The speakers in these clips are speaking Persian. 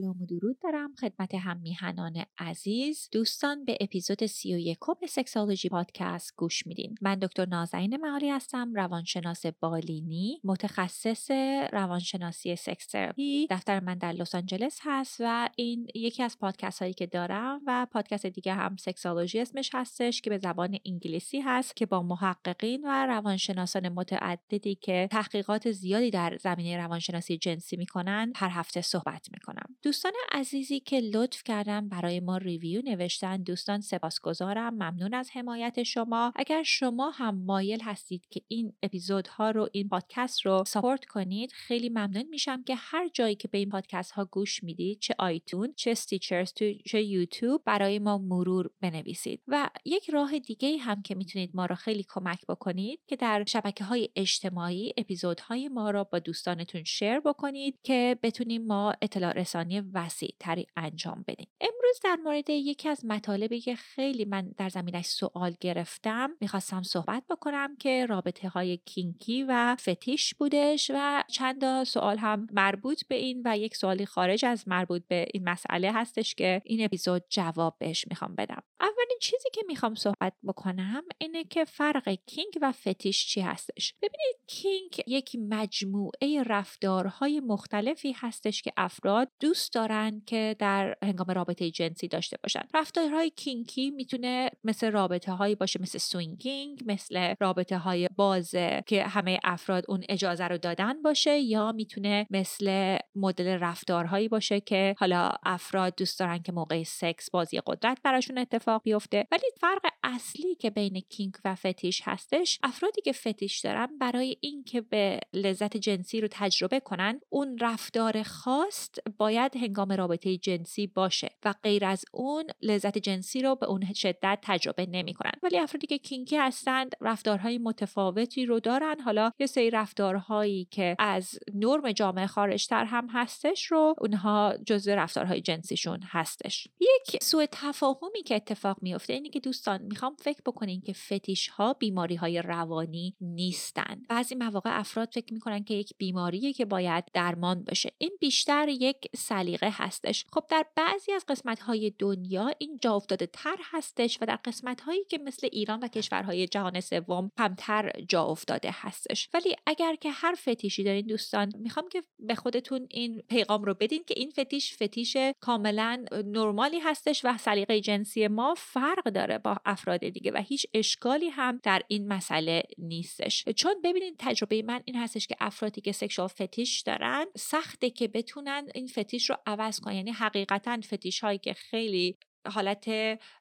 سلام و درود دارم خدمت هم میهنان عزیز. دوستان به اپیزود سی و یکم Sexology Podcast گوش میدین. من دکتر نازنین معالی هستم روانشناس بالینی متخصص روانشناسی سکس تراپی. دفتر من در لس آنجلس هست و این یکی از پادکست هایی که دارم و پادکست دیگه هم سکسالوژی اسمش هستش که به زبان انگلیسی هست که با محققین و روانشناسان متعددی که تحقیقات زیادی در زمینه روانشناسی جنسی می‌کنن هر هفته صحبت می‌کنم. دوستان عزیزی که لطف کردن برای ما review نوشتن دوستان سپاسگزارم. ممنون از حمایت شما. اگر شما هم مایل هستید که این اپیزودها رو این پادکست رو support کنید خیلی ممنون میشم که هر جایی که به این پادکست ها گوش می‌دید چه iTunes چه Stitcher چه یوتیوب برای ما مرور بنویسید. و یک راه دیگه هم که می‌تونید ما رو خیلی کمک بکنید که در شبکه های اجتماعی اپیزودهای ما رو با دوستانتون شیر بکنید که بتونیم ما اطلاع رسانی وسیع تری انجام بدیم. امروز در مورد یکی از مطالبی که خیلی من در زمینش سوال گرفتم می‌خواستم صحبت بکنم که رابطه های کینکی و فتیش بودش و چند سوال هم مربوط به این و یک سوالی خارج از مربوط به این مسئله هستش که این اپیزود جواب بهش می‌خوام بدم. اولین چیزی که می‌خوام صحبت بکنم اینه که فرق کینگ و فتیش چی هستش. ببینید کینگ یک مجموعه رفتارهای مختلفی هستش که افراد دوست دارن که در هنگام رابطه جنسی داشته باشن. رفتارهای kinky می‌تونه مثل رابطه هایی باشه مثل swinging مثل رابطه های بازه که همه افراد اون اجازه رو دادن باشه یا می‌تونه مثل مدل رفتارهایی باشه که حالا افراد دوست دارن که موقع سکس بازی قدرت براشون اتفاق بیفته. ولی فرق اصلی که بین kink و فتیش هستش افرادی که فتیش دارن برای اینکه به لذت جنسی رو تجربه کنن اون رفتار خاص باید هنگام رابطه جنسی باشه. و غیر از اون لذت جنسی رو به اون شدت تجربه نمی کنن ولی افرادی که کینکی هستند رفتارهای متفاوتی رو دارن. حالا یه سری رفتارهایی که از نرم جامعه خارجتر هم هستش رو اونها جزء رفتارهای جنسیشون هستش. یک سوء تفاهمی که اتفاق میفته اینه که دوستان می‌خوام فکر بکنین که فتیش ها بیماری های روانی نیستن. بعضی مواقع افراد فکر می‌کنن که یک بیماریه که باید درمان بشه. این بیشتر یک سلیقه هستش. خب در بعضی از قسمت های دنیا این جا افتاده تر هستش و در قسمت هایی که مثل ایران و کشورهای جهان سوم کمتر جا افتاده هستش. ولی اگر که هر فتیشی دارین دوستان می‌خوام که به خودتون این پیغام رو بدین که این فتیش فتیش کاملا نرمالی هستش و سلیقه جنسی ما فرق داره با افراد دیگه و هیچ اشکالی هم در این مسئله نیستش. چون ببینید تجربه من این هستش که افرادی که سکشوال فتیش دارن سخته که بتونن این فتیش رو عوض کنن. یعنی حقیقتا فتیش هایی که خیلی حالت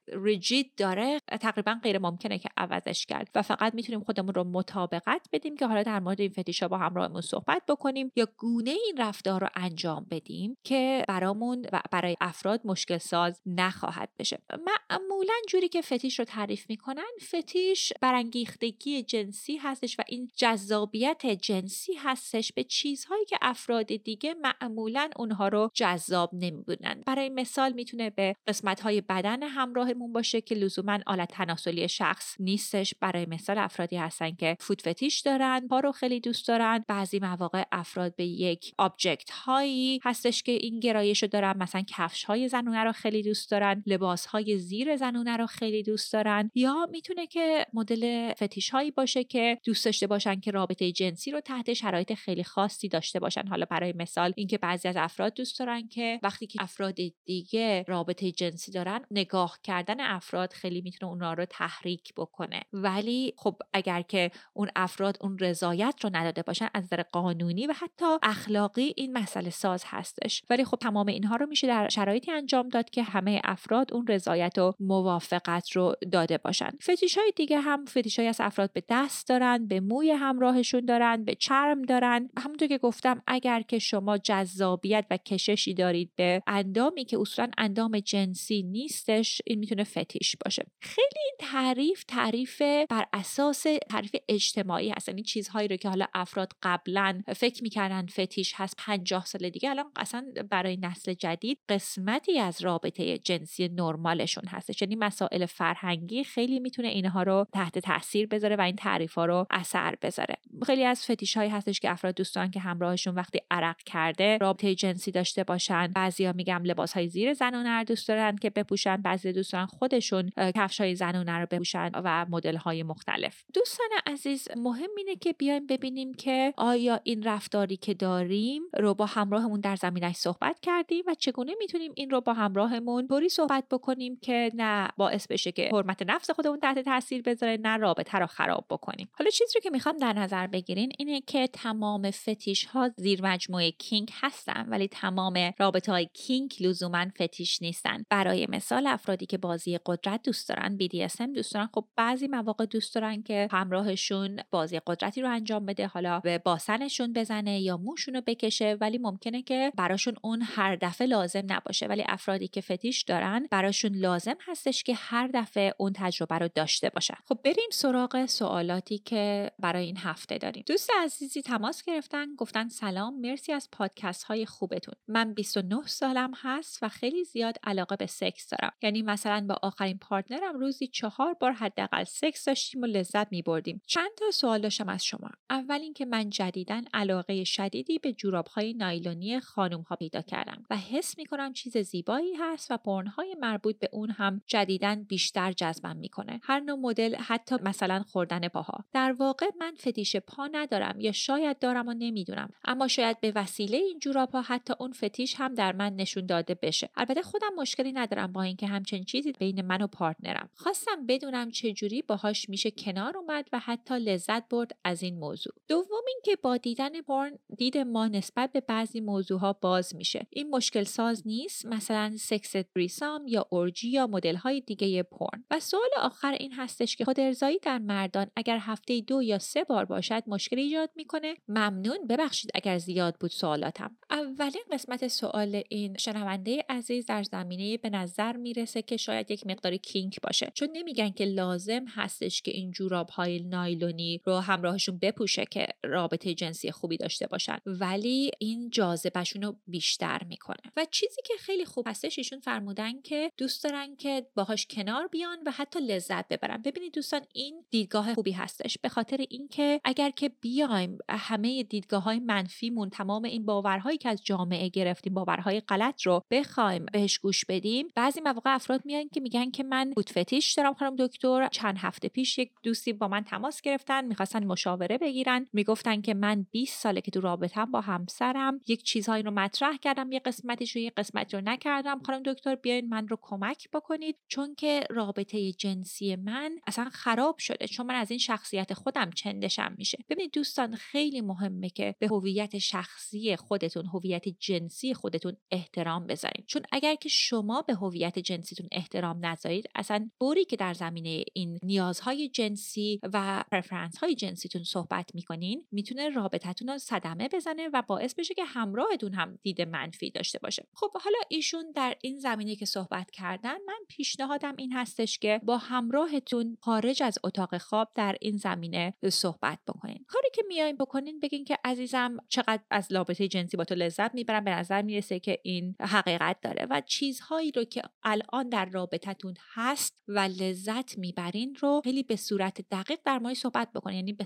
ریجید داره تقریبا غیر ممکنه که عوضش کرد و فقط می‌تونیم خودمون رو مطابقت بدیم که حالا در مورد این فتیشا با همراهمون صحبت بکنیم یا گونه این رفتار رو انجام بدیم که برامون و برای افراد مشکل ساز نخواهد بشه. معمولا جوری که فتیش رو تعریف می‌کنن فتیش برانگیختگی جنسی هستش و این جذابیت جنسی هستش به چیزهایی که افراد دیگه معمولا اونها رو جذاب نمی‌بینن. برای مثال می‌تونه به قسمت های بدن همراهمون باشه که لزوما آلت تناسلی شخص نیستش. برای مثال افرادی هستن که foot fetish دارن پا رو خیلی دوست دارن. بعضی مواقع افراد به یک object هایی هستش که این گرایش رو دارن. مثلا کفش های زنونه رو خیلی دوست دارن. لباس های زیر زنونه رو خیلی دوست دارن. یا می‌تونه که مدل فتیش هایی باشه که دوست داشته باشن که رابطه جنسی رو تحت شرایط خیلی خاصی داشته باشن. حالا برای مثال اینکه بعضی از افراد دوست دارن که وقتی که افراد دیگه رابطه جنسی دارن نگاه کردن افراد خیلی می‌تونه اونها رو تحریک بکنه. ولی خب اگر که اون افراد اون رضایت رو نداده باشن از نظر قانونی و حتی اخلاقی این مسئله ساز هستش. ولی خب تمام اینها رو میشه در شرایطی انجام داد که همه افراد اون رضایت و موافقت رو داده باشن. فتیش های دیگه هم فتیش های از افراد به دست دارن به موی همراهشون دارن به چرم دارن. همونطور که گفتم اگر که شما جذابیت و کششی دارید به اندامی که اصولا اندام جنسی نیستش این می‌تونه فتیش باشه. خیلی این تعریف تعریف بر اساس تعریف اجتماعی هست. یعنی چیزهایی رو که حالا افراد قبلا فکر می‌کردن فتیش هست 50 سال دیگه الان اصلا برای نسل جدید قسمتی از رابطه جنسی نرمالشون هستش. یعنی مسائل فرهنگی خیلی می‌تونه اینها رو تحت تاثیر بذاره و این تعریف ها رو اثر بذاره. خیلی از فتیش هایی هستش که افراد دوستان که همراهشون وقتی عرق کرده رابطه جنسی داشته باشن. بعضیا میگم لباس های زیر زنونه رو دوست دارن که بپوشن بعضی دوستان خودشون کفش های زنونه رو بپوشن و مدل های مختلف. دوستان عزیز مهم اینه که بیایم ببینیم که آیا این رفتاری که داریم رو با همراهمون در زمینش صحبت کردیم و چگونه می‌تونیم این رو با همراهمون طوری صحبت بکنیم که نه باعث بشه که حرمت نفس خودمون تحت تاثیر بذاره نه رابطه رو خراب بکنیم. حالا چیزی رو که می‌خوام در نظر بگیرین اینه که تمام فتیش ها زیر مجموعه کینگ هستن ولی تمام رابطه های کینگ لزوما فتیش نیستن. برای مثال افرادی که بازی قدرت دوست دارن BDSM دوست دارن خب بعضی مواقع دوست دارن که همراهشون بازی قدرتی رو انجام بده حالا به باسنشون بزنه یا موشون رو بکشه ولی ممکنه که براشون اون هر دفعه لازم نباشه. ولی افرادی که فتیش دارن براشون لازم هستش که هر دفعه اون تجربه رو داشته باشن. خب بریم سراغ سوالاتی که برای این هفته داریم. دوست عزیزی تماس گرفتن گفتن سلام مرسی از پادکست های خوبتون. من 29 سالم هست و خیلی زیاد علاقه به سکس دارم. یعنی مثلا با آخرین پارتنرم روزی چهار بار حداقل سکس داشتیم و لذت می بردیم چند تا سوال داشتم از شما. اول اینکه من جدیدا علاقه شدیدی به جوراب های نایلونی خانم ها پیدا کردم و حس می کنم چیز زیبایی هست و های مربوط به اون هم جدیدا بیشتر جذبم می‌کنه. هر نوع مدل حتی مثلا خوردن پاها. در واقع من فتیش پا ندارم یا شاید دارم و نمی‌دونم. اما شاید به وسیله این جوراب ها حتی اون فتیش هم در من نشون داده بشه. البته خودم مشکلی ندارم با اینکه همچین چیزی بین من و پارتنرم. خواستم بدونم چه جوری باهاش میشه کنار اومد و حتی لذت برد از این موضوع. دوم اینکه با دیدن پارن دید ما نسبت به بعضی موضوع ها باز میشه. این مشکل ساز نیست مثلا سکس دریسام یا اورجی یا مدل های دیگه پرن و سوال آخر این هستش که خود ارزایی در مردان اگر هفته دو یا سه بار باشد مشکلی ایجاد می‌کنه؟ ممنون ببخشید اگر زیاد بود سوالاتم. اولین قسمت سوال این شنونده عزیز در زمینه به نظر می‌رسه که شاید یک مقدار کینک باشه. چون نمیگن که لازم هستش که این جوراب های نایلونی رو همراهشون بپوشه که رابطه جنسی خوبی داشته باشن. ولی این جاذبهشون رو بیشتر می‌کنه. و چیزی که خیلی خوب هستش ایشون فرمودن که دوست دارن که باهاش کنار بیان و حتی لذت ببرن. ببینید دوستان این دیدگاه خوبی هستش. به خاطر اینکه اگر که بیایم همه دیدگاه های منفیمون تمام این باورهایی که از جامعه گرفتیم باورهای غلط رو بخوایم بهش گوش بدیم بعضی مواقع افراد میان که میگن که من بود فتیش دارم خانم دکتر. چند هفته پیش یک دوستی با من تماس گرفتن می‌خواستن مشاوره بگیرن. می‌گفتن که من 20 ساله که تو رابطم با همسرم یک چیزهایی رو مطرح کردم یه قسمتش رو یه قسمت رو نکردم. خانم دکتر بیاین من رو کمک بکنید. چون که رابطه جنسی من اصلا خراب شده چون من از این شخصیت خودم چندشم میشه. ببینید دوستان خیلی مهمه که به هویت شخصی خودتون هویت جنسی خودتون احترام بذارید چون اگر که شما به هویت جنسیتون احترام نذارید. اصلا بوری که در زمینه این نیازهای جنسی و پرفرنس های جنسیتون صحبت می‌کنین می‌تونه رابطتون رو صدمه بزنه و باعث بشه که همراهتون هم دید منفی داشته باشه. خب حالا ایشون در این زمینه که صحبت کردن من پیشنهادم این هستش که با همراهتون خارج از اتاق خواب در این زمینه صحبت بکنین. کاری که میایم بکنین بگین که عزیزم چقدر از رابطه جنسی با تو لذت می‌برم به نظر می‌رسه که این حقیقت داره و چیزهایی رو که الان در رابطتون هست و لذت می‌برین رو خیلی به صورت دقیق در مورد صحبت بکنین. یعنی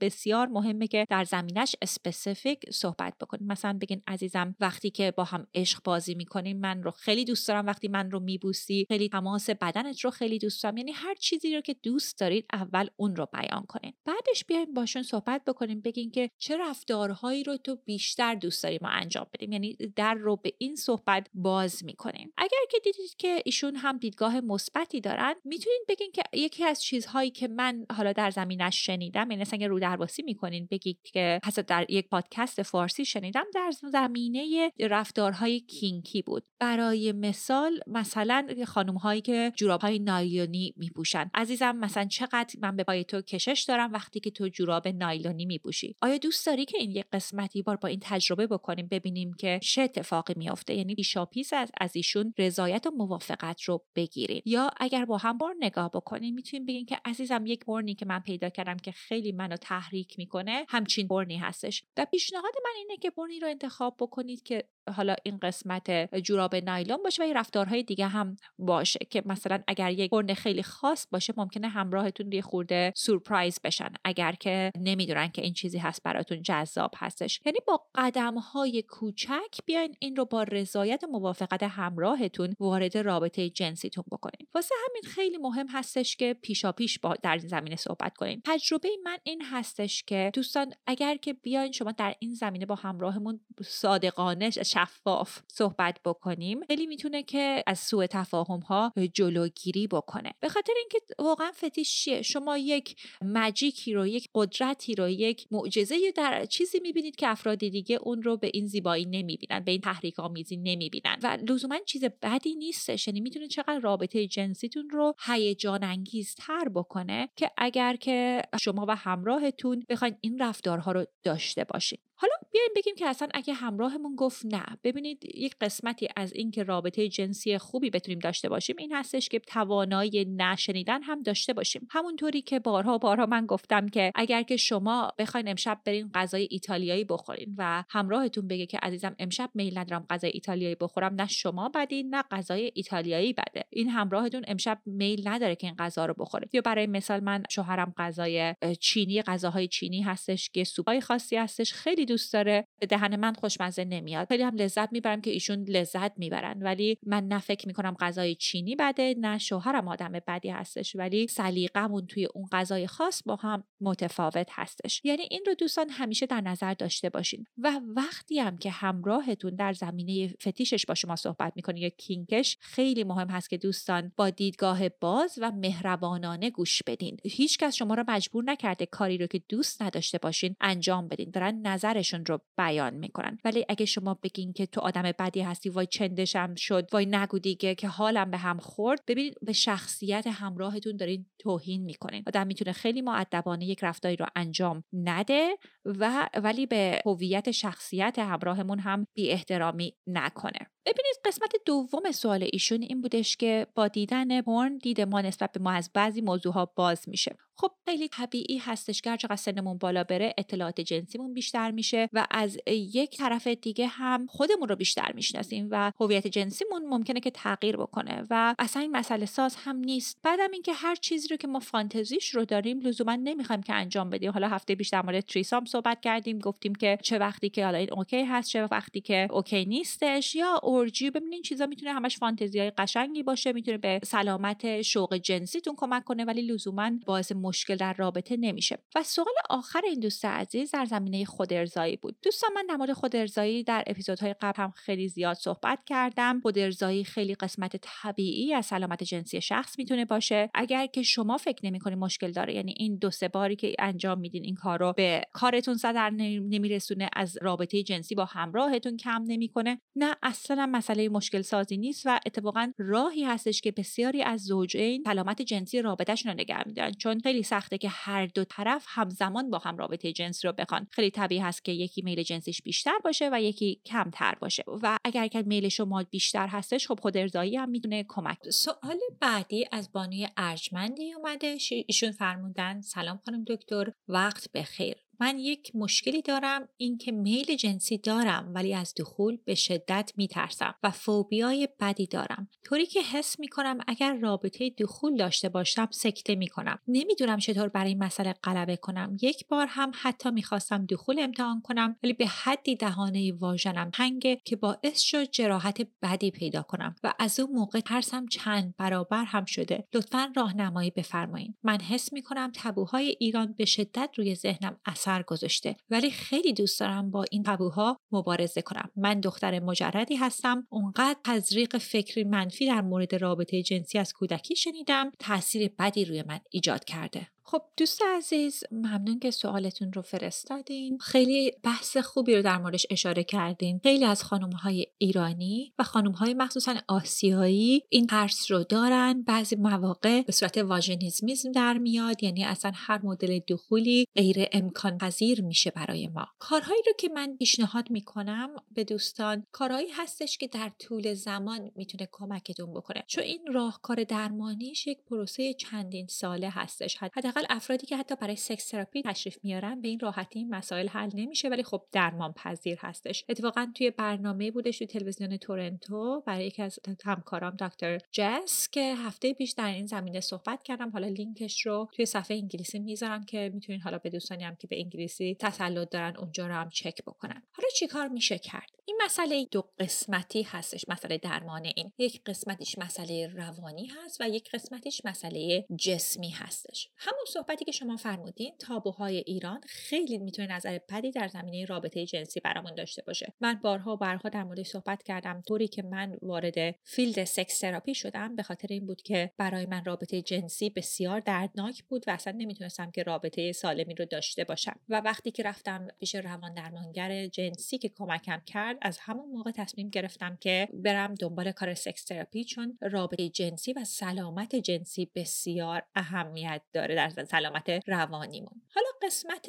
بسیار مهمه که در زمینش specific صحبت بکنین. مثلا بگین عزیزم وقتی که با هم عشق بازی می‌کنیم من رو خیلی دوست دارم. وقتی من رو میبوسی خیلی تماس بدنت رو خیلی دوست دارم. یعنی هر چیزی رو که دوست دارید اول اون رو بیان کنین. بعدش بیایم باشون صحبت بکنیم بگین که چه رفتارهایی رو تو بیشتر دوست داری ما انجام بدیم. یعنی در رو به این صحبت باز می‌کنیم اگر که دیدید که ایشون هم دیدگاه مثبتی دارن می‌تونید بگین که یکی از چیزهایی که من حالا در زمینش شنیدم یعنی مثلا رو درواسی می‌کنین بگید که حتی در یک پادکست فارسی شنیدم در زمینه رفتارهای کینکی بود. برای مثال مثلا خانم هایی که جوراب های نایلونی میپوشن. عزیزم مثلا چقدر من به پای تو کشش دارم وقتی که تو جوراب نایلونی میپوشی؟ آیا دوست داری که این یک قسمتی بار با این تجربه بکنیم ببینیم که چه اتفاقی میافته؟ یعنی پیشاپیس از از ایشون رضایت و موافقت رو بگیرین یا اگر با هم بار نگاه بکنین می‌تونین بگین که عزیزم یک برنی که من پیدا کردم که خیلی منو تحریک می‌کنه همچین برنی هستش. و پیشنهاد من اینه که برنی رو انتخاب بکنید که حالا این قسمت جوراب نایلون باشه و یه رفتارهای دیگه هم باشه که مثلا اگر یک برن خیلی خاص باشه ممکنه همراهتون یه خورده سورپرایز بشن اگر که نمی‌دونن که این چیزی هست براتون جذاب هستش. یعنی با قدم های کوچک بیاین این رو با رضایت و موافقت همراهتون وارد رابطه جنسیتون بکنین. واسه همین خیلی مهم هستش که پیشا پیش با در این زمینه صحبت کنین. تجربه من این هستش که دوستان اگر که بیاین شما در این زمینه با همراهمون صادقانه شفاف صحبت بکنیم خیلی می‌تونه که از سوء تفاهم ها جلوگیری بکنه. به خاطر اینکه واقعا فتیش چیه؟ شما یک مجیکی رو یک قدرتی رو یک معجزه در چیزی می‌بینید که افراد دیگه اون رو به این زیبایی نمی‌بینن به این تحریک آمیزی نمی‌بینن. و لزوما چیز بدی نیستش یعنی می‌تونه چقدر رابطه جنسیتون رو هیجان انگیزتر بکنه که اگر که شما و همراهتون بخواین این رفتارها رو داشته باشید حالا بیایم بگیم که اصلا اگه همراهمون گفت نه ببینید یک قسمتی از اینکه رابطه جنسی خوبی بتونیم داشته باشیم این هستش که توانایی نشنیدن هم داشته باشیم. همونطوری که بارها بارها من گفتم که اگر که شما بخواین امشب برین غذای ایتالیایی بخورین و همراهتون بگه که عزیزم امشب میل ندارم غذای ایتالیایی بخورم نه شما بدین نه غذای ایتالیایی بده. این همراهتون امشب میل نداره که این غذا رو بخوره. یا برای مثال من شوهرم غذای چینی غذاهای چینی هستش که سوپای خاصی هستش. خیلی دوست داره به دهن من خوشمزه نمیاد. خیلی هم لذت می‌برم که ایشون لذت می‌برن. ولی من نه فکر می‌کنم غذای چینی بده نه شوهرم آدم بدی هستش. ولی سلیقمون توی اون غذای خاص با هم متفاوت هستش. یعنی این رو دوستان همیشه در نظر داشته باشین. و وقتی هم که همراهتون در زمینه فتیشش با شما صحبت می‌کنه یا کینکش خیلی مهم هست که دوستان با دیدگاه باز و مهربانانه گوش بدین. هیچکس شما رو مجبور نکرده کاری رو که دوست نداشته باشین انجام بدین. دارن نظرشون رو بیان می‌کنن. ولی اگه شما بگین که تو آدم بدی هستی وای چندشم شد وای نگو دیگه که حالم به هم خورد ببینید به شخصیت همراهتون دارین توهین می‌کنین. آدم می‌تونه خیلی معدبانه یک رفتاری رو انجام نده و ولی به هویت شخصیت همراهمون هم بی احترامی نکنه. ببینید قسمت دوم سوال ایشون این بودش که با دیدن پرن دید ما نسبت به ما از بعضی موضوع ها باز میشه. خب خیلی طبیعی هستش که چقدر سنمون بالا بره اطلاعات جنسیمون بیشتر میشه و از یک طرف دیگه هم خودمون رو بیشتر می‌شناسیم و هویت جنسیمون ممکنه که تغییر بکنه و اصلا این مسئله ساز هم نیست. بعدم اینکه هر چیزی رو که ما فانتزیش رو داریم لزوما نمی‌خوایم که انجام بدیم. حالا هفته پیش در مورد threesome صحبت کردیم گفتیم که چه وقتی که حالا این okay هست چه وقتی که okay نیستش یا orgy ببینین چیزا می‌تونه همش فانتزی های قشنگی باشه می‌تونه به سلامت شوق جنسیتون کمک کنه ولی لزوما باعث مشکل در رابطه نمیشه. و سوال آخر این دوست عزیز در زمینه خود ارضایی بود. دوستان من در مورد خود ارضایی در اپیزودهای قبل هم خیلی زیاد صحبت کردم. خود ارضایی خیلی قسمت طبیعی از سلامت جنسی شخص می‌تونه باشه. اگر که شما فکر نمی‌کنید مشکل داره یعنی این دو سه باری که انجام میدین این کار رو به کارتون ضرر نمیرسونه از رابطه جنسی با همراهتون کم نمی‌کنه نه اصلا مسئله مشکل سازی نیست و اتفاقا راهی هستش که بسیاری از زوجین سلامت جنسی رابطهشون رو نگه میدارن. چون خیلی سخته که هر دو طرف همزمان با هم رابطه جنسی رو بخوان. خیلی طبیعی هست که یکی میل جنسیش بیشتر باشه و یکی کمتر باشه. و اگر که میل شما بیشتر هستش خب خود ارضایی هم می‌تونه کمک سوال بعدی از بانوی ارجمندی اومده. ایشون فرمودن سلام خانم دکتر وقت بخیر. من یک مشکلی دارم اینکه میل جنسی دارم ولی از دخول به شدت میترسم و فوبیای بدی دارم. طوری که حس می‌کنم اگر رابطه دخول داشته باشم سکته می‌کنم. نمی‌دونم چطور برای این مسئله غلبه کنم. یک بار هم حتی می‌خواستم دخول امتحان کنم ولی به حدی دهانه واژنم تنگه که باعث شد جراحت بدی پیدا کنم و از اون موقع ترسم چند برابر هم شده. لطفا راهنمایی بفرمایید من حس می‌کنم تبوهای ایران به شدت روی ذهنم اثر گذاشته. ولی خیلی دوست دارم با این تابوها مبارزه کنم. من دختر مجردی هستم. اونقدر تزریق فکری منفی در مورد رابطه جنسی از کودکی شنیدم. تاثیر بدی روی من ایجاد کرده. خب دوست عزیز ممنون که سوالتون رو فرستادین. خیلی بحث خوبی رو در موردش اشاره کردین. خیلی از خانم های ایرانی و خانم های مخصوصا آسیایی این ترس رو دارن. بعضی مواقع به صورت واژنیزمیزم در میاد یعنی اصلا هر مدل دخولی غیر امکان پذیر میشه برای ما. کارهایی رو که من پیشنهاد می‌کنم به دوستان کارهایی هستش که در طول زمان می‌تونه کمکتون بکنه. چون این راهکار درمانیش یک پروسه چندین ساله هستش. حداقل افرادی که حتی برای سکس تراپی تشریف میارن به این راحتی این مسائل حل نمیشه ولی خب درمان پذیر هستش. اتفاقا توی برنامه بودش توی تلویزیون تورنتو برای یکی از همکارام دکتر جس که هفته پیش در این زمینه صحبت کردم. حالا لینکش رو توی صفحه انگلیسی می‌ذارم که می‌تونین حالا به دوستانی هم که به انگلیسی تسلط دارن اونجا رو هم چک بکنن. حالا چیکار میشه کرد؟ این مسئله دو قسمتی هستش مسئله درمان این. یک قسمتش مسئله روانی هست و یک قسمتش مسئله جسمی هستش. همون صحبتی که شما فرمودین تابوهای ایران خیلی می‌تونه نظر بدی در زمینه رابطه جنسی برامون داشته باشه. من بارها بارها در موردش صحبت کردم. طوری که من وارد field سکس تراپی شدم به خاطر این بود که برای من رابطه جنسی بسیار دردناک بود و اصلا نمی‌تونستم که رابطه سالمی رو داشته باشم. و وقتی که رفتم پیش روان درمانگر جنسی که کمکم کرد از همون موقع تصمیم گرفتم که برم دنبال کار سکس تراپی چون رابطه جنسی و سلامت جنسی بسیار اهمیت داره در سلامت روانیمون حالا قسمت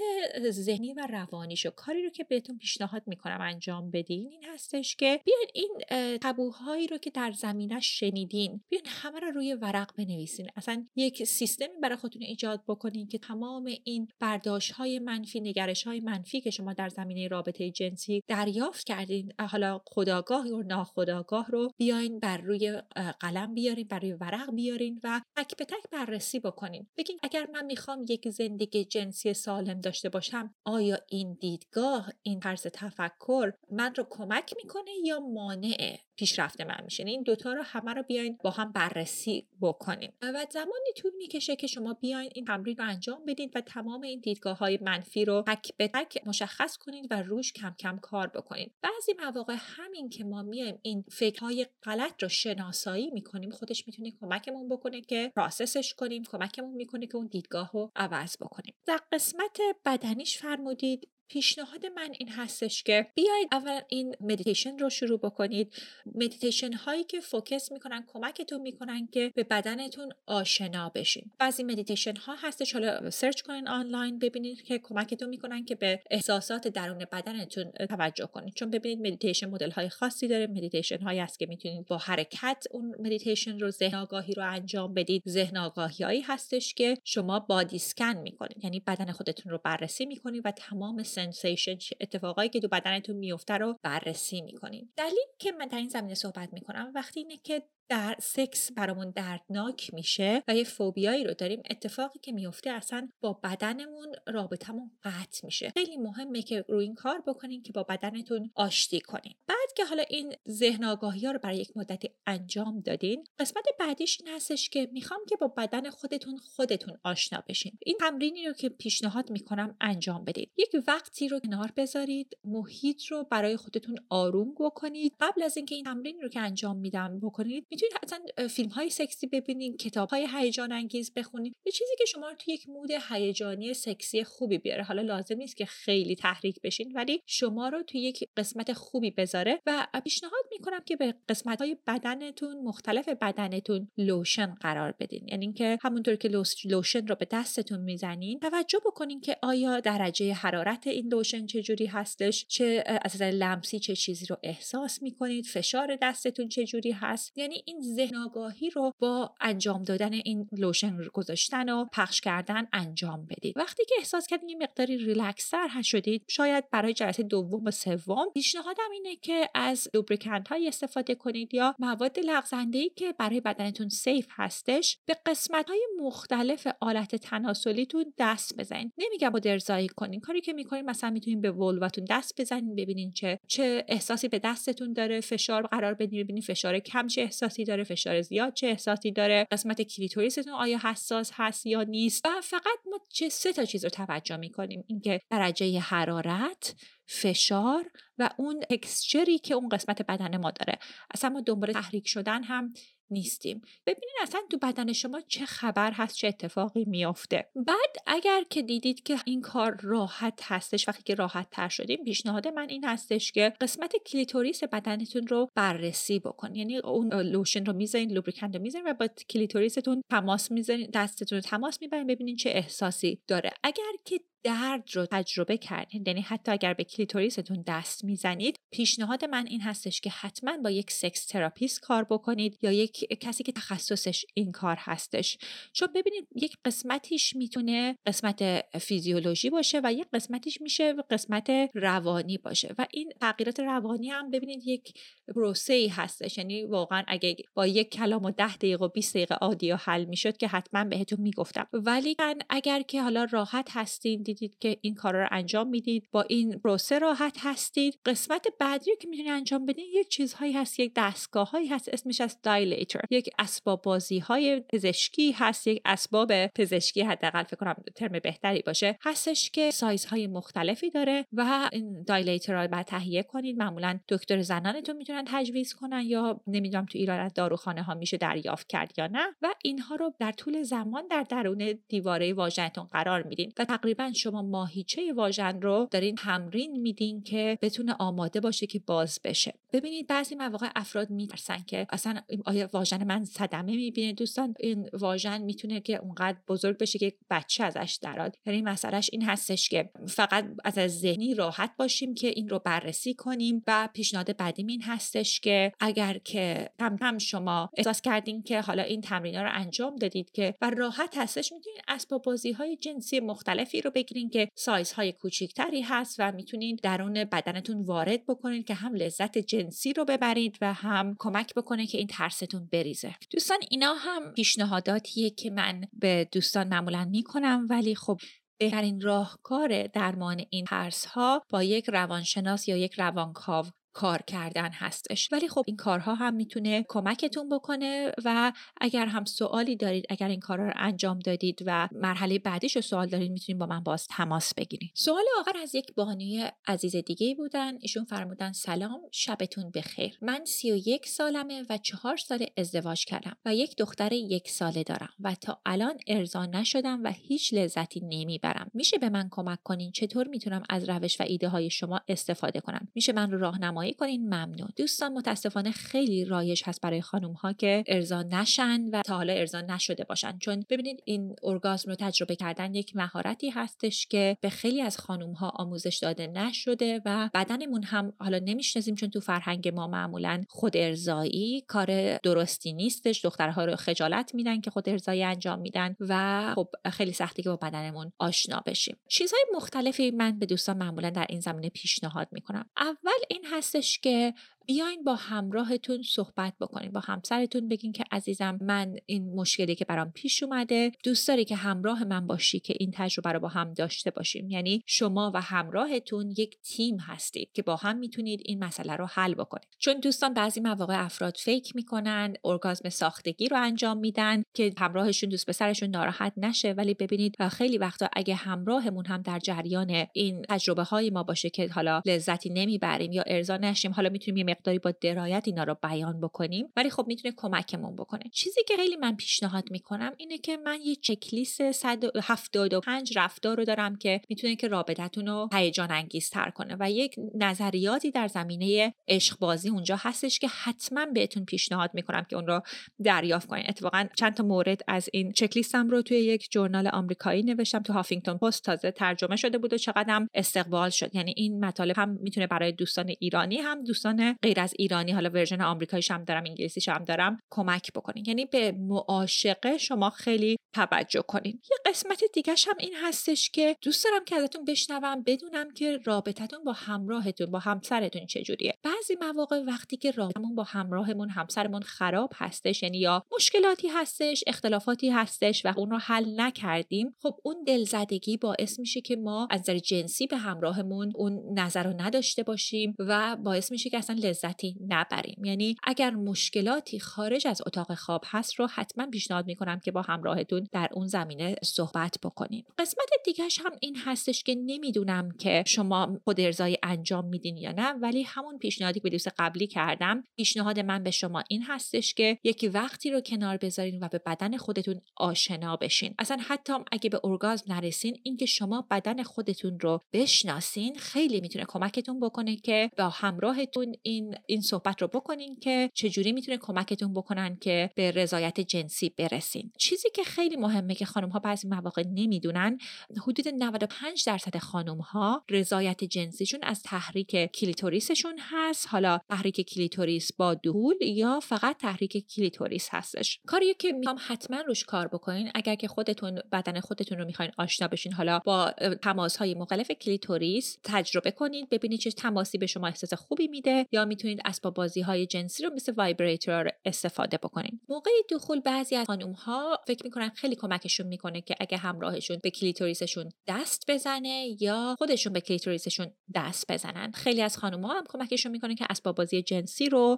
ذهنی و روانیشو کاری رو که بهتون پیشنهاد می‌کنم انجام بدین این هستش که بیاین این تبوهایی رو که در زمینش شنیدین بیاین همه رو روی ورق بنویسین. اصلا یک سیستمی برای خودتون ایجاد بکنین که تمام این برداشت های منفی نگرش های منفی که شما در زمینه رابطه جنسی دریافت کردین حالا خداگاه یا ناخداگاه رو بیاین بر روی قلم بیارین بر روی ورق بیارین و تک به تک بررسی بکنین. بگین اگر من می‌خوام یک زندگی جنسی سالم داشته باشم آیا این دیدگاه این طرز تفکر من رو کمک می‌کنه یا مانع پیشرفت من میشه. این دوتا رو همه رو بیاین با هم بررسی بکنین و زمانی طول می‌کشه که شما بیاین این تمرین رو انجام بدین و تمام این دیدگاه های منفی رو تک به تک مشخص کنید و روش کم کم کار بکنید بعضی مواقع همین که ما میایم این فکرهای غلط رو شناسایی می‌کنیم خودش می‌تونه کمکمون بکنه که process ش کنیم کمکمون می‌کنه که اون دیدگاه رو عوض بکنیم. در قسمت بدنیش فرمودید پیشنهاد من این هستش که بیاید اول این مدیتیشن رو شروع بکنید. مدیتیشن هایی که focus می‌کنن کمکتون می‌کنن که به بدنتون آشنا بشین. بعضی مدیتیشن ها هستش حالا search کنین آنلاین ببینید که کمکتون می‌کنن که به احساسات درون بدنتون توجه کنید چون ببینید مدیتیشن مدل های خاصی داره. مدیتیشن هایی هست که می‌تونید با حرکت اون مدیتیشن رو ذهن آگاهی رو انجام بدید. ذهن آگاهی هایی هستش که شما body scan می‌کنید. یعنی بدن خودتون رو بررسی می‌کنید و تمام sensation اتفاقایی که تو بدنتون میفته رو بررسی می‌کنیم دلیل که من در این زمینه صحبت می‌کنم وقتی اینه که در سکس برامون دردناک میشه و یه فوبیایی رو داریم. اتفاقی که میفته اصلا با بدنمون رابطمون قطع میشه. خیلی مهمه که روی این کار بکنین که با بدنتون آشتی کنین. بعد که حالا این ذهن آگاهی ها رو برای یک مدتی انجام دادین قسمت بعدیش این هستش که می‌خوام که با بدن خودتون خودتون آشنا بشین. این تمرینی رو که پیشنهاد می‌کنم انجام بدید یک وقتی رو کنار بذارید محیط رو برای خودتون آروم بکنید. قبل از اینکه این تمرین رو که انجام میدم بکنید می‌تونید حتما فیلم های سکسی ببینید کتاب های هیجان انگیز بخونید یه چیزی که شما رو توی یک mood هیجانی سکسی خوبی بیاره. حالا لازم نیست که خیلی تحریک بشین ولی شما رو توی یک قسمت خوبی بذاره و پیشنهاد می‌کنم که به قسمت های بدنتون مختلف بدنتون lotion قرار بدین. یعنی اینکه همونطور که lotion رو به دستتون می‌زنین توجه بکنین که آیا درجه حرارت این lotion چجوری هستش چه از نظر لمسی چه چیزی رو احساس می‌کنید فشار دستتون چجوری هست. یعنی این ذهن آگاهی رو با انجام دادن این lotion گذاشتن و پخش کردن انجام بدید. وقتی که احساس کردین یه مقداری ریلکسر شدید شاید برای جلسه دوم و سوم پیشنهادم اینه که از lubricant های استفاده کنید یا مواد لغزنده ای که برای بدنتون سیف هستش به قسمت های مختلف آلت تناسلیتون دست بزنید. نمیگم درزایی کنین. کاری که می‌کنین مثلا می‌تونین به ولواتون دست بزنین ببینین چه چه احساسی به دستتون داره فشار قرار بدین ببینین فشار کم چه احساسی داره فشار زیاد چه احساسی داره قسمت کلیتوریستون آیا حساس هست یا نیست؟ و فقط ما چه سه تا چیز رو توجه می‌کنیم. اینکه درجه حرارت فشار و اون texture ی که اون قسمت بدن ما داره. اصلا ما دنبال تحریک شدن هم نیستیم. ببینید اصلا تو بدن شما چه خبر هست چه اتفاقی میافته. بعد اگر که دیدید که این کار راحت هستش وقتی که راحت تر شدیم پیشنهاد من این هستش که قسمت کلیتوریس بدنتون رو بررسی بکن یعنی اون lotion رو می‌ذارین lubricant رو می‌ذارین و با کلیتوریستون تماس می‌ذارین دستتون رو تماس می‌برین ببینین چه احساسی داره. اگر که درد رو تجربه کردین. یعنی حتی اگر به کلیتوریستون دست می‌زنید پیشنهاد من این هستش که حتما با یک sex therapist کار بکنید یا یک کسی که تخصصش این کار هستش. چون ببینید یک قسمتیش می‌تونه قسمت فیزیولوژی باشه و یک قسمتیش میشه قسمت روانی باشه. و این تغییرات روانی هم ببینید یک پروسه ای هستش. یعنی واقعا اگه با یک کلام و ده دقیقه و 20 دقیقه آدیو حل می‌شد که حتما بهتون می‌گفتم. ولی اگر که حالا راحت هستین دیدید که این کار رو انجام می‌دید. با این پروسه راحت هستید. قسمت بعدی که می‌تونید انجام بدین یک چیزهایی هست. یک دستگاه هایی هست. اسمش از دایلیتر یک اسباب بازی های پزشکی هست. یک اسباب پزشکی حداقل فکر کنم ترم بهتری باشه هستش که سایزهای مختلفی داره و این دایلیتر رو بعد تهیه کنید. معمولا دکتر زنانتون می‌تونن تجویز کنن یا نمی‌دونم تو ایران از داروخانه ها میشه دریافت کرد یا نه. و اینها رو در طول زمان در درون دیواره واژنتون قرار میدین. و تقریبا شما ماهیچه واژن رو دارین تمرین میدین که بتونه آماده باشه که باز بشه. ببینید بعضی مواقع افراد میترسن که اصلا آیا واژن من صدمه می‌بینه دوستان؟ این واژن می‌تونه که اونقدر بزرگ بشه که بچه ازش دراد یعنی مسئلهش این هستش که فقط از ذهنی راحت باشیم که این رو بررسی کنیم و پیشنهاد بعدیم این هستش که اگر که کم کم شما احساس کردین که حالا این تمرین رو انجام دادید که و راحت هستش می‌تونید اسباب بازی های جنسی مختلفی رو بگیرین که سایزهای کوچیکتری هست و می‌تونید درون بدنتون وارد بکنید که هم لذت جنسی رو ببرید و هم کمک بکنه که این ترستون بریزه. دوستان اینا هم پیشنهاداتیه که من به دوستان معمولا می‌کنم ولی خب بهترین راهکار درمان این ترس ها با یک روانشناس یا یک روانکاو کار کردن هستش. ولی خب این کارها هم می‌تونه کمکتون بکنه و اگر هم سوالی دارید اگر این کارها رو انجام دادید و مرحله بعدیش رو سوال دارید می‌تونید با من باز تماس بگیرید. سوال آخر از یک بانوی عزیز دیگه بودن. ایشون فرمودن سلام شبتون بخیر. من سی و یک سالمه و چهار سال ازدواج کردم و یک دختر یک ساله دارم و تا الان ارضا نشدم و هیچ لذتی نمی‌برم. میشه به من کمک کنین؟ چطور می‌تونم از روش و ایده های شما استفاده کنم؟ میشه من رو راهنمایی راهنمایی کنین ممنون. دوستان متاسفانه خیلی رایج هست برای خانم ها که ارضا نشن و تا حالا ارضا نشده باشن. چون ببینید این ارگاسم رو تجربه کردن یک مهارتی هستش که به خیلی از خانم ها آموزش داده نشده و بدنمون هم حالا نمی‌شناسیم چون تو فرهنگ ما معمولا خود ارزایی کار درستی نیستش. دخترها رو خجالت میدن که خود ارزایی انجام میدن و خب خیلی سختی که با بدنمون آشنا بشیم. چیزهای مختلفی من به دوستان معمولا در این زمینه پیشنهاد می‌کنم. اول این هست هستش که بیاین با همراهتون صحبت بکنین با همسرتون بگین که عزیزم من این مشکلی که برام پیش اومده دوست داری که همراه من باشی که این تجربه رو با هم داشته باشیم. یعنی شما و همراهتون یک تیم هستید که با هم می‌تونید این مسئله رو حل بکنید. چون دوستان بعضی مواقع افراد فیک می‌کنن ارگازم ساختگی رو انجام میدن که همراهشون دوست پسرشون ناراحت نشه. ولی ببینید خیلی وقتا اگه همراهمون هم در جریان این تجربه های ما باشه که حالا لذتی نمی‌بریم یا ارضا نشیم حالا می‌تونیم مقداری با درایت اینا رو بیان بکنیم ولی خب می‌تونه کمکمون بکنه. چیزی که خیلی من پیشنهاد می‌کنم اینه که من یه چکلیست 175 رفتار رو دارم که می‌تونه که رابطتون رو هیجان انگیزتر کنه و یک نظریاتی در زمینه عشق بازی اونجا هستش که حتما بهتون پیشنهاد می‌کنم که اون رو دریافت کنین. اتفاقا چند تا مورد از این چکلیستم رو توی یک جورنال آمریکایی نوشتم تو هافینگتون پست تازه ترجمه شده بود و چقدر استقبال شد. یعنی این مطالب هم می‌تونه برای دوستان ایرانی هم دوستان غیر از ایرانی حالا ورژن آمریکاییش هم دارم انگلیسیش هم دارم کمک بکنین. یعنی به معاشقه شما خیلی توجه کنین. یه قسمت دیگه هم این هستش که دوست دارم که ازتون بشنوم بدونم که رابطتون با همراهتون با همسرتون چجوریه. بعضی مواقع وقتی که رابطمون با همراهمون همسرمون خراب هستش یعنی یا مشکلاتی هستش اختلافاتی هستش و اون رو حل نکردیم خب اون دلزدگی باعث میشه که ما از نظر جنسی به همراهمون اون نظر رو نداشته باشیم و باعث میشه که اصلا لذتی نبریم. یعنی اگر مشکلاتی خارج از اتاق خواب هست رو حتما پیشنهاد می‌کنم که با همراهتون در اون زمینه صحبت بکنیم. قسمت دیگهش هم این هستش که نمی‌دونم که شما خود ارزای انجام میدین یا نه ولی همون پیشنهادی که دوست قبلی کردم پیشنهاد من به شما این هستش که یکی وقتی رو کنار بذارین و به بدن خودتون آشنا بشین. اصلا حتی اگه به ارگازم نرسین اینکه شما بدن خودتون رو بشناسین خیلی می‌تونه کمکتون بکنه که با همراهتون این این صحبت رو بکنین که چجوری می‌تونه کمکتون بکنن که به رضایت جنسی برسین. چیزی که خیلی مهمه که خانم ها بعضی مواقع نمی‌دونن حدود 95 درصد خانم ها رضایت جنسیشون از تحریک کلیتوریسشون هست. حالا تحریک کلیتوریس با دخول یا فقط تحریک کلیتوریس هستش. کاری که می‌خوام حتما روش کار بکنین اگر که خودتون بدن خودتون رو می‌خواین آشنا بشین حالا با تماس های مختلف کلیتوریس تجربه کنید ببینید چه تماسی به شما احساس خوبی میده یا می‌تونید اسباب بازی های جنسی رو مثل vibrator استفاده بکنید موقع دخول بعضی از خانم ها فکر می‌کنن خیلی کمکشون می‌کنه که اگه همراهشون به کلیتوریسشون دست بزنه یا خودشون به کلیتوریسشون دست بزنن. خیلی از خانم ها هم کمکشون می‌کنه که اسباب بازی جنسی رو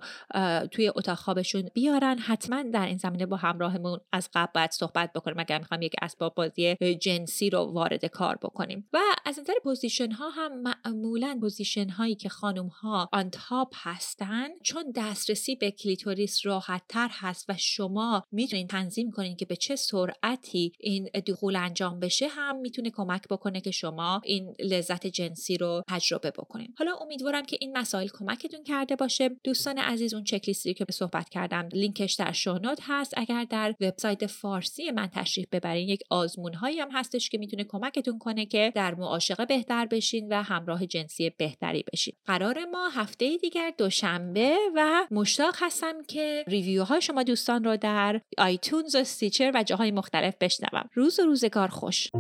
توی اتاق خوابشون بیارن. حتما در این زمینه با همراهمون از قبل باید صحبت بکنیم اگر می‌خوایم یک اسباب بازی جنسی رو وارد کار بکنیم. و از نظر position ها هم معمولا position هایی که خانم ها on top هستن چون دسترسی به کلیتوریس راحت تر هست و شما می‌تونید تنظیم کنید که به چه سرعتی این دخول انجام بشه هم می‌تونه کمک بکنه که شما این لذت جنسی رو تجربه بکنید حالا امیدوارم که این مسائل کمکتون کرده باشه. دوستان عزیز اون چک لیستی که صحبت کردم لینکش در show note هست. اگر در وبسایت فارسی من تشریف ببرین یک آزمون هایی هم هستش که می‌تونه کمکتون کنه که در معاشقه بهتر بشین و همراه جنسی بهتری بشین. قرار ما هفته دیگر دوشنبه و مشتاق هستم که ریویو های شما دوستان رو در آیتونز و استیچر و جاهای مختلف بشنوم روز و روزگار خوش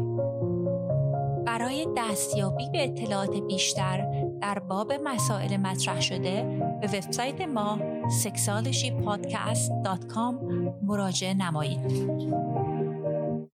برای دستیابی به اطلاعات بیشتر در باب مسائل مطرح شده به وبسایت ما sexualshypodcast.com مراجعه نمایید.